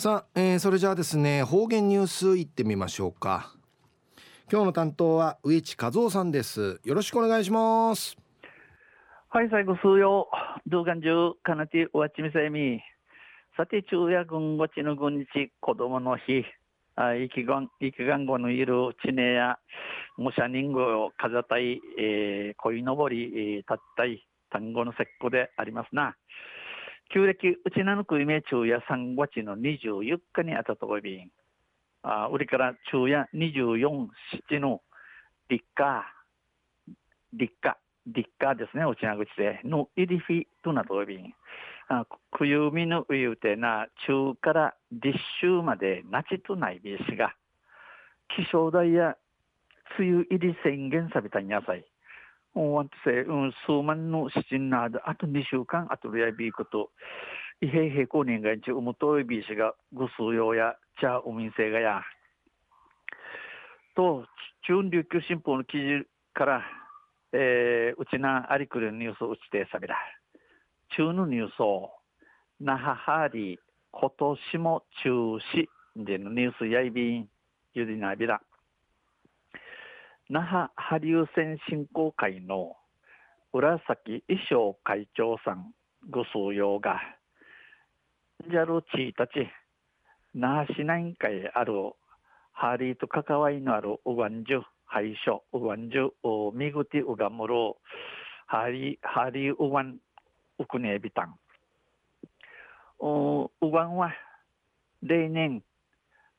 さあ、えー、それじゃあですね方言ニュースいってみましょうか。今日の担当は植地和夫さんです。よろしくお願いします。はい最後数曜。動画中かなておわちみさえみ。さて昼夜軍ごちの軍日子供の日。あ生きがん生きがんごのいる地名や模写人形を飾ったい、えー、鯉のぼり、えー、たったい単語の節句でありますな。旧暦うちなのくいめ昼夜3月の24日にあたとおびん。あ、売りから昼夜24、7の立夏、立夏、立夏ですね、うちな口で、の入りフィとなとおびん。あ、冬みのうゆうてな、中から立秋までなちとないびしが、気象台や梅雨入り宣言されたんやうん、数万の七人など、あと2週間、あとやびこと、いへいへこ人がんち、うむといびしが、ぐすうようや、ちゃうみんせいがや。と、中琉球新報の記事から、えー、うちなありくるニュースを打ちてさびら。中のニュースを、那覇ハーリー、今年も中止でのニュースやいびん、ゆりなびら。那覇波竜線振興会の浦崎衣装会長さんご数用が、ジャルチーたち、那覇市内会あるハーリーと関わりのあるウガンジュ、廃所、ウガンジュ、ミグティウガムロ、ハーリー、ハーリーウガン、ウクネビタン。ウガンは例年、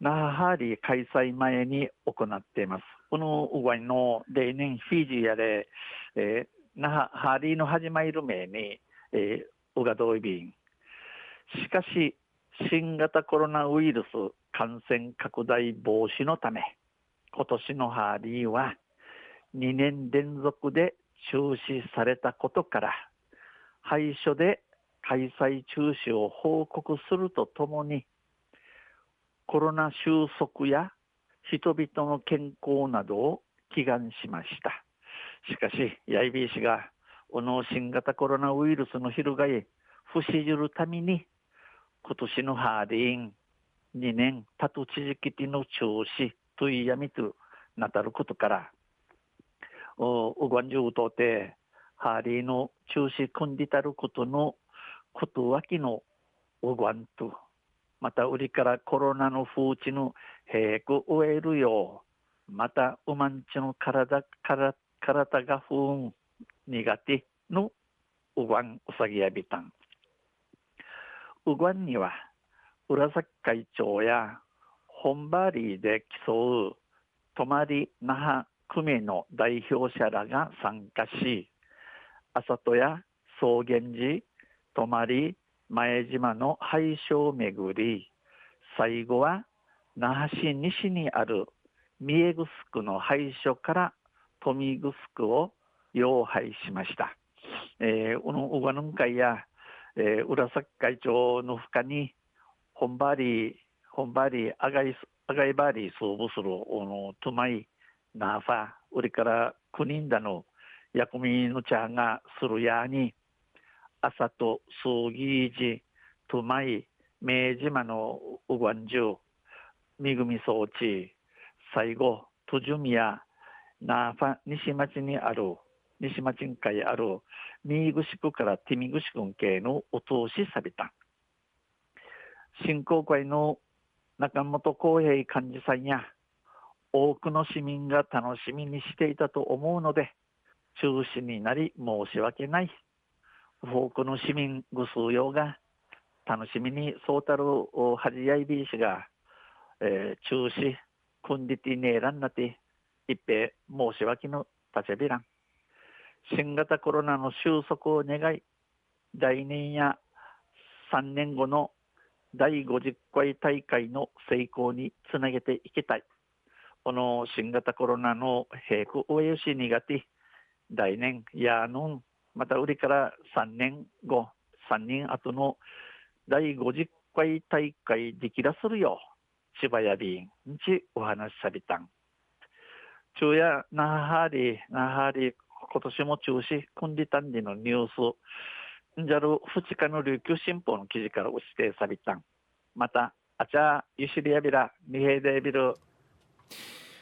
那覇ハーリー開催前に行っています。このウガイの例年フィジーやで、えー、那覇ハリーの始まる前に、えー、ウガドイビン。しかし、新型コロナウイルス感染拡大防止のため、今年のハーリーは2年連続で中止されたことから、廃所で開催中止を報告するとともに、コロナ収束や人々の健康などを祈願しました。しかし、ヤイビー氏が、この新型コロナウイルスの翻い、不死じるために、今年のハーディン、2年たと地域での調子といやみとなたることから、お、うがんじゅうとて、ハーディの中止組んでたることのことわきのうがんと、また売りからコロナの風知の平く植えるよう、またうまんちの体、体、体が不運苦手のうがんうさぎやびたん。うがんには、浦崎会長や本場リーで競う泊まり那覇組の代表者らが参加し、あさとや草原寺、泊まり前島の廃所をめぐり、最後は那覇市西にある三重城の廃所から富城を要廃しました。えー、この小川会や、えー、浦崎会長の他に本場里本場里あがいあがいばり総部するおのトマイナーファ売りから9人だの薬味の茶がするやに朝と葬儀時トマイ明島のうがんじゅうみぐみ装置最後とじゅみやなファ西町にある西町に会ある新ぐしくからティミグシ君系のお通しさびた。振興会の中本浩平幹事さんや多くの市民が楽しみにしていたと思うので中止になり申し訳ない。多くの市民ぐ数用が楽しみにそうたるはじやいびいしが、えー、中止組んでてねえらんなて一平申し訳の立ちびらん。新型コロナの収束を願い来年や3年後の第50回大会の成功につなげていきたい。この新型コロナの平行およし苦手来年やのんまた売りから3年後3年後の第50回大会できらするよ。千葉やびんちお話しされたん。昼夜、那覇り、那覇り、今年も中止、組んでたんでのニュース、んじゃる2日の琉球新報の記事から指定されたん。また、あちゃゆしりやびらみへいでびる